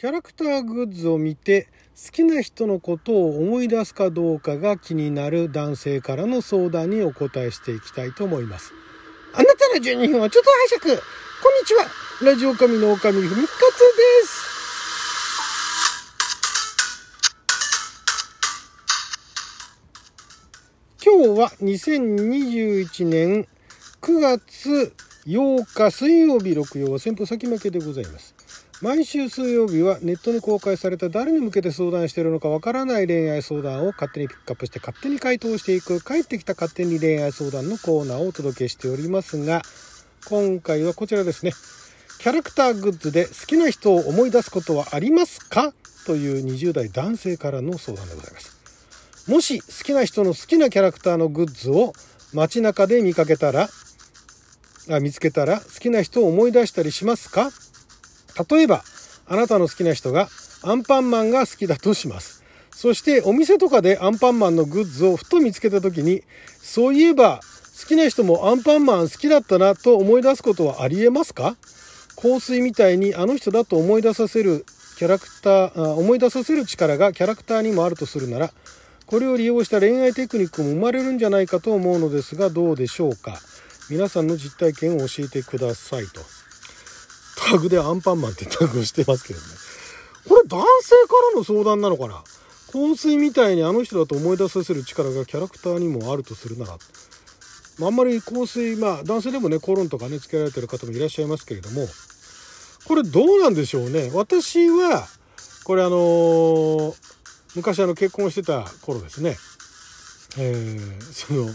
キャラクターグッズを見て好きな人のことを思い出すかどうかが気になる男性からの相談にお答えしていきたいと思います。あなたの12分はちょっと拝借。こんにちは。ラジオ神の狼ふみかつです。今日は2021年9月8日水曜日6曜は先方先負けでございます。毎週水曜日はネットに公開された誰に向けて相談しているのかわからない恋愛相談を勝手にピックアップして勝手に回答していく帰ってきた勝手に恋愛相談のコーナーをお届けしておりますが今回はこちらですねキャラクターグッズで好きな人を思い出すことはありますかという20代男性からの相談でございます。もし好きな人の好きなキャラクターのグッズを街中で見かけたらあ見つけたら好きな人を思い出したりしますか例えば、あなたの好きな人がアンパンマンが好きだとします。そしてお店とかでアンパンマンのグッズをふと見つけた時に、そういえば好きな人もアンパンマン好きだったなと思い出すことはありえますか？香水みたいにあの人だと思い出させるキャラクター、思い出させる力がキャラクターにもあるとするなら、これを利用した恋愛テクニックも生まれるんじゃないかと思うのですがどうでしょうか？皆さんの実体験を教えてくださいと。タグでアンパンマンってタグをしてますけどね。これ男性からの相談なのかな？香水みたいにあの人だと思い出させる力がキャラクターにもあるとするなら。あ、あんまり香水、まあ男性でもね、コロンとかね、つけられてる方もいらっしゃいますけれども、これどうなんでしょうね？私は、これあのー、昔あの結婚してた頃ですね、えー、その、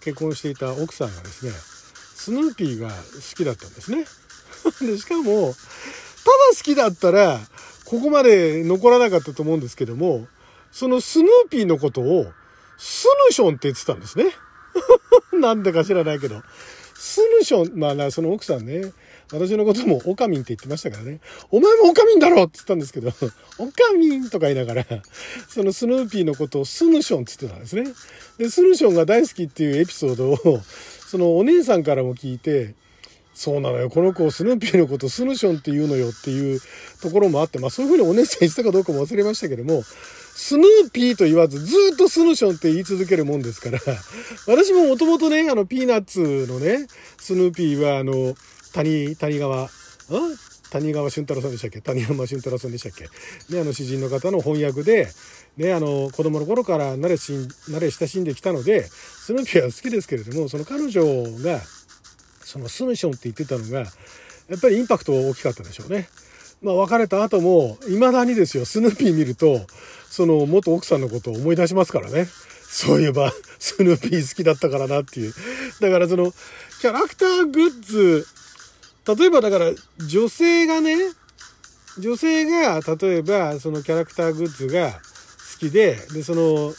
結婚していた奥さんがですね、スヌーピーが好きだったんですね。で、しかも、ただ好きだったら、ここまで残らなかったと思うんですけども、そのスヌーピーのことを、スヌションって言ってたんですね。なんだか知らないけど。スヌション、まあな、その奥さんね、私のこともオカミンって言ってましたからね。お前もオカミンだろって言ったんですけど、オカミンとか言いながら、そのスヌーピーのことをスヌションって言ってたんですね。で、スヌションが大好きっていうエピソードを、そのお姉さんからも聞いて、そうなのよ。この子、スヌーピーのことスヌションって言うのよっていうところもあって、まあそういうふうにお姉さん言ったかどうかも忘れましたけども、スヌーピーと言わずずっとスヌションって言い続けるもんですから、私ももともとね、あの、ピーナッツのね、スヌーピーは、あの、谷、谷川、ん谷川俊太郎さんでしたっけ？谷山俊太郎さんでしたっけ？ね、あの詩人の方の翻訳で、ね、あの、子供の頃から慣れし、慣れ親しんできたので、スヌーピーは好きですけれども、その彼女が、そのスヌションって言ってたのが、やっぱりインパクト大きかったでしょうね。まあ別れた後も、未だにですよ、スヌーピー見ると、その元奥さんのことを思い出しますからね。そういえば、スヌーピー好きだったからなっていう。だからその、キャラクターグッズ、例えばだから女性がね、女性が例えばそのキャラクターグッズが好きで、で、その、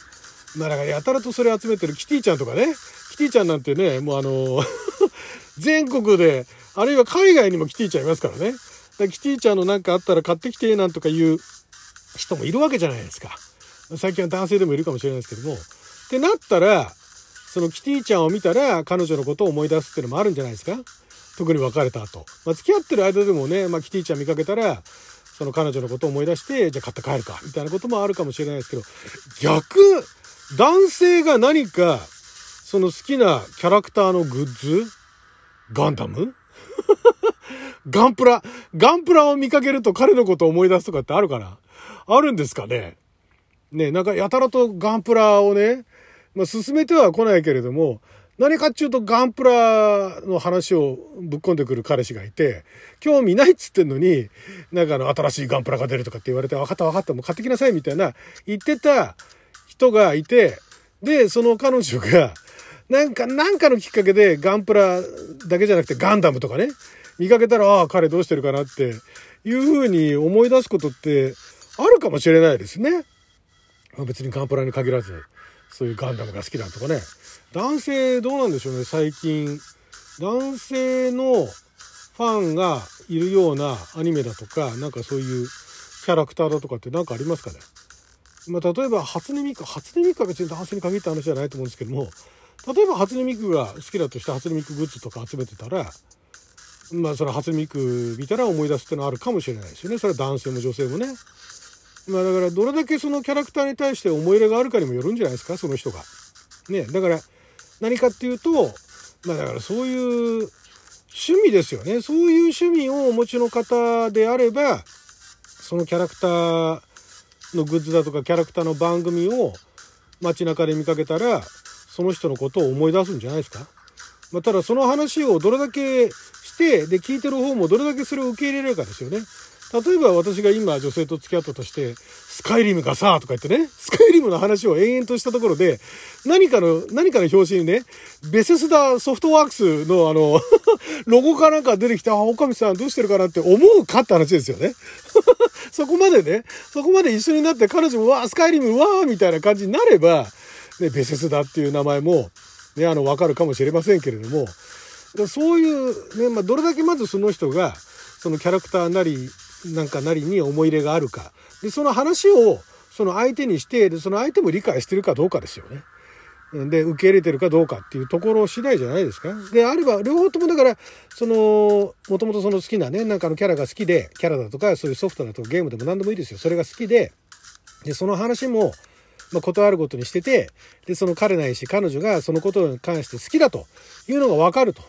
まあだからやたらとそれ集めてるキティちゃんとかね、キティちゃんなんてね、もうあの全国で、あるいは海外にもキティちゃんいますからね。だらキティちゃんのなんかあったら買ってきて、なんとか言う人もいるわけじゃないですか。最近は男性でもいるかもしれないですけども。ってなったら、そのキティちゃんを見たら彼女のことを思い出すっていうのもあるんじゃないですか特に別れた後。まあ、付き合ってる間でもね、まあ、キティちゃん見かけたら、その彼女のことを思い出して、じゃあ買って帰るか、みたいなこともあるかもしれないですけど、逆、男性が何か、その好きなキャラクターのグッズガンダム？ガンプラ、ガンプラを見かけると彼のことを思い出すとかってあるかな？あるんですかね？ね、なんかやたらとガンプラをね、まあ進めては来ないけれども、何かっていうとガンプラの話をぶっ込んでくる彼氏がいて、興味ないっつってんのに、なんかあの新しいガンプラが出るとかって言われて、分かった分かった、もう買ってきなさいみたいな言ってた人がいて、で、その彼女が、なんか、なんかのきっかけでガンプラだけじゃなくてガンダムとかね、見かけたら、ああ、彼どうしてるかなっていうふうに思い出すことってあるかもしれないですね。まあ、別にガンプラに限らず、そういうガンダムが好きだとかね。男性どうなんでしょうね、最近。男性のファンがいるようなアニメだとか、なんかそういうキャラクターだとかって何かありますかね。まあ、例えば、初音ミク、初音ミクは別に男性に限った話じゃないと思うんですけども、例えば初音ミクが好きだとして初音ミクグッズとか集めてたらまあそれ初見く見たら思い出すってのはあるかもしれないですよね。それは男性も女性もね。まあだからどれだけそのキャラクターに対して思い入れがあるかにもよるんじゃないですかその人が。ね。だから何かっていうとまあだからそういう趣味ですよね。そういう趣味をお持ちの方であればそのキャラクターのグッズだとかキャラクターの番組を街中で見かけたらその人のことを思い出すんじゃないですか、まあ、ただその話をどれだけしてで聞いてる方もどれだけそれを受け入れられるかですよね。例えば私が今女性と付き合ったとして、スカイリムがさ、とか言ってね、スカイリムの話を延々としたところで、何かの、何かの表紙にね、ベセスダソフトワークスのあの ロゴかなんか出てきて、あ、おかみさんどうしてるかなって思うかって話ですよね。そこまでね、そこまで一緒になって彼女も、わあ、スカイリム、わあ、みたいな感じになれば、ね、ベセスダっていう名前も、ね、あの、わかるかもしれませんけれども、そういう、ね、まあ、どれだけまずその人が、そのキャラクターなり、なんかなりに思い入れがあるか。で、その話をその相手にして、で、その相手も理解してるかどうかですよね。で、受け入れてるかどうかっていうところ次第じゃないですか。で、あれば、両方ともだから、その、もともとその好きなね、なんかのキャラが好きで、キャラだとか、そういうソフトだとかゲームでも何でもいいですよ。それが好きで、で、その話も、まあ、断ることにしてて、で、その彼ないし、彼女がそのことに関して好きだというのがわかると。っ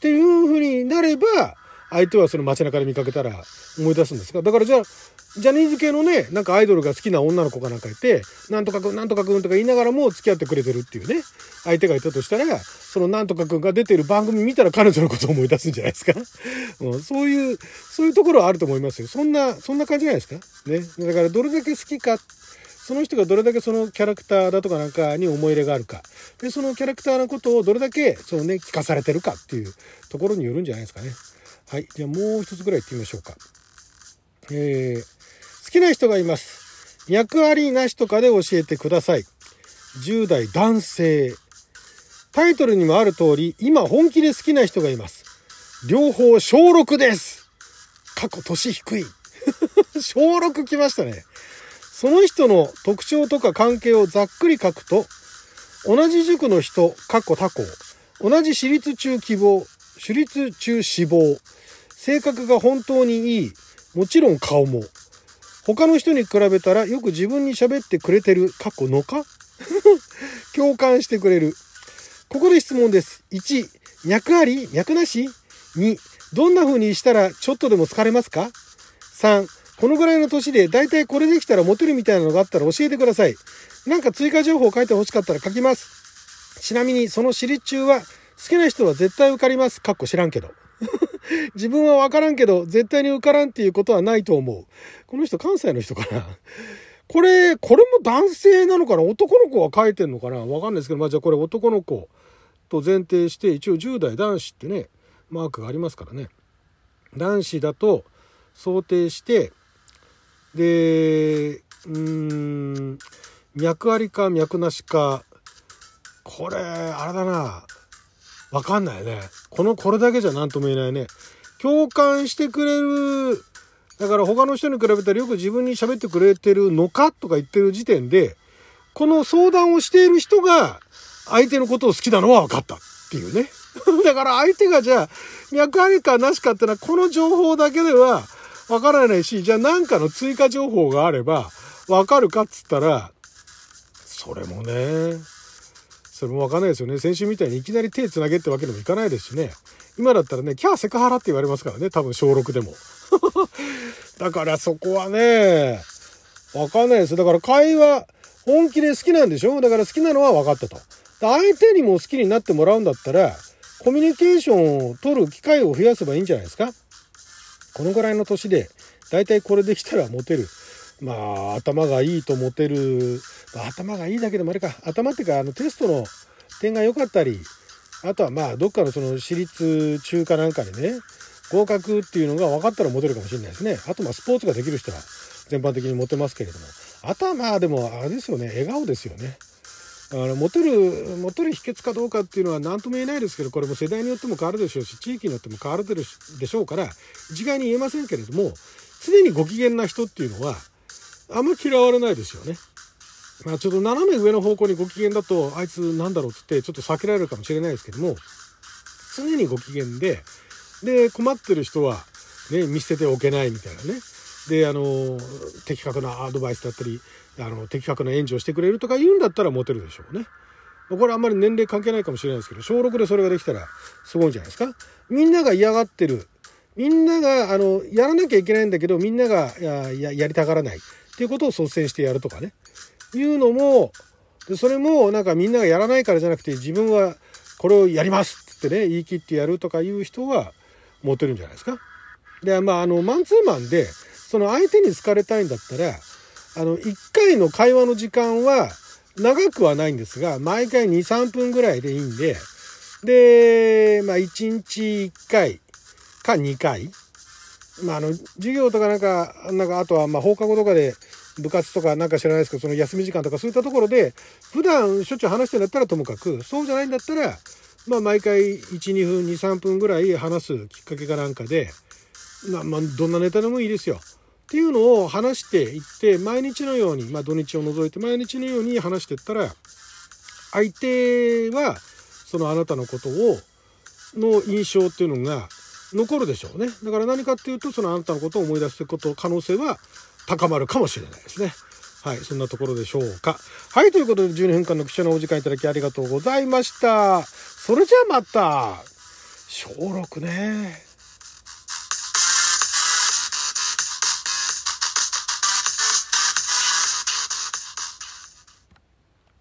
ていうふうになれば、相手はその街中で見かけたら思い出すんですかだからじゃあ、ジャニーズ系のね、なんかアイドルが好きな女の子かなんかいて、なんとかくん、なんとかくんとか言いながらも付き合ってくれてるっていうね、相手がいたとしたら、そのなんとかくんが出てる番組見たら彼女のことを思い出すんじゃないですか。うん、そういう、そういうところはあると思いますよ。そんな、そんな感じじゃないですか。ね。だからどれだけ好きか、その人がどれだけそのキャラクターだとかなんかに思い入れがあるか。で、そのキャラクターのことをどれだけ、そのね、聞かされてるかっていうところによるんじゃないですかね。はい。じゃあもう一つぐらい行ってみましょうか。えー、好きな人がいます。脈ありなしとかで教えてください。10代男性。タイトルにもある通り、今本気で好きな人がいます。両方小6です。過去年低い。小6来ましたね。その人の特徴とか関係をざっくり書くと、同じ塾の人、過去他校、同じ私立中希望、私立中志望、性格が本当にいい。もちろん顔も。他の人に比べたらよく自分に喋ってくれてる。過去のか？共感してくれる。ここで質問です。1、脈あり脈なし ?2、どんな風にしたらちょっとでも疲れますか ?3、このぐらいの年でだいたいこれできたらモテるみたいなのがあったら教えてください。なんか追加情報書いて欲しかったら書きます。ちなみにその私立中は好きな人は絶対受かります。かっこ知らんけど。自分はわからんけど、絶対に受からんっていうことはないと思う。この人関西の人かな。これ、これも男性なのかな？男の子は書いてんのかな？わかんないですけど、まあじゃあこれ男の子と前提して、一応10代男子ってね、マークがありますからね。男子だと想定して、で、うーん、脈ありか脈なしか、これ、あれだな。わかんないね。この、これだけじゃ何とも言えないね。共感してくれる、だから他の人に比べたらよく自分に喋ってくれてるのかとか言ってる時点で、この相談をしている人が相手のことを好きなのは分かったっていうね。だから相手がじゃあ、脈ありかなしかってのはこの情報だけでは分からないし、じゃあ何かの追加情報があれば分かるかっつったら、それもね、それもわかんないですよね。先週みたいにいきなり手繋げってわけにもいかないですしね。今だったらね、キャーセクハラって言われますからね。多分小6でも。だからそこはね、わかんないです。だから会話、本気で好きなんでしょ？だから好きなのは分かったと。相手にも好きになってもらうんだったら、コミュニケーションを取る機会を増やせばいいんじゃないですか？このぐらいの年で、だいたいこれできたらモテる。まあ、頭がいいとモテる。まあ、頭がいいだけでもあれか。頭っていうか、あの、テストの点が良かったり、あとはまあ、どっかのその私立中華なんかでね、合格っていうのが分かったらモテるかもしれないですね。あとまあ、スポーツができる人は全般的にモテますけれども。あとはまあ、でも、あれですよね。笑顔ですよね。あの、モテる、モテる秘訣かどうかっていうのは何とも言えないですけど、これも世代によっても変わるでしょうし、地域によっても変わるでしょうから、一概に言えませんけれども、常にご機嫌な人っていうのは、あんま嫌われないですよね。まあちょっと斜め上の方向にご機嫌だと、あいつなんだろうっつってちょっと避けられるかもしれないですけども、常にご機嫌で、で、困ってる人は、ね、見捨てておけないみたいなね。で、あの、的確なアドバイスだったり、あの、的確な援助をしてくれるとか言うんだったらモテるでしょうね。これあんまり年齢関係ないかもしれないですけど、小6でそれができたらすごいんじゃないですか？みんなが嫌がってる。みんなが、あの、やらなきゃいけないんだけど、みんながやややりたがらない。っていうことを率先してやるとかね。いうのも、でそれもなんかみんながやらないからじゃなくて、自分はこれをやりますってね、言い切ってやるとかいう人はモテるんじゃないですか？で、まあ、あの、マンツーマンで、その相手に好かれたいんだったら、あの、1回の会話の時間は長くはないんですが、毎回2、3分ぐらいでいいんで、で、まあ、1日1回か2回。まあ、あの、授業とかなんか、なんか、あとは、ま放課後とかで、部活とかなんか知らないですけど、その休み時間とかそういったところで、普段しょっちゅう話してるんだったらともかく、そうじゃないんだったら、まあ毎回1、2分、2、3分ぐらい話すきっかけかなんかで、まあ、まあ、どんなネタでもいいですよ。っていうのを話していって、毎日のように、まあ土日を除いて毎日のように話していったら、相手は、そのあなたのことを、の印象っていうのが残るでしょうね。だから何かっていうと、そのあなたのことを思い出すこと可能性は高まるかもしれないですね。はい、そんなところでしょうか。はい、ということで12分間の貴重なお時間いただきありがとうございました。それじゃあまた、小6ね。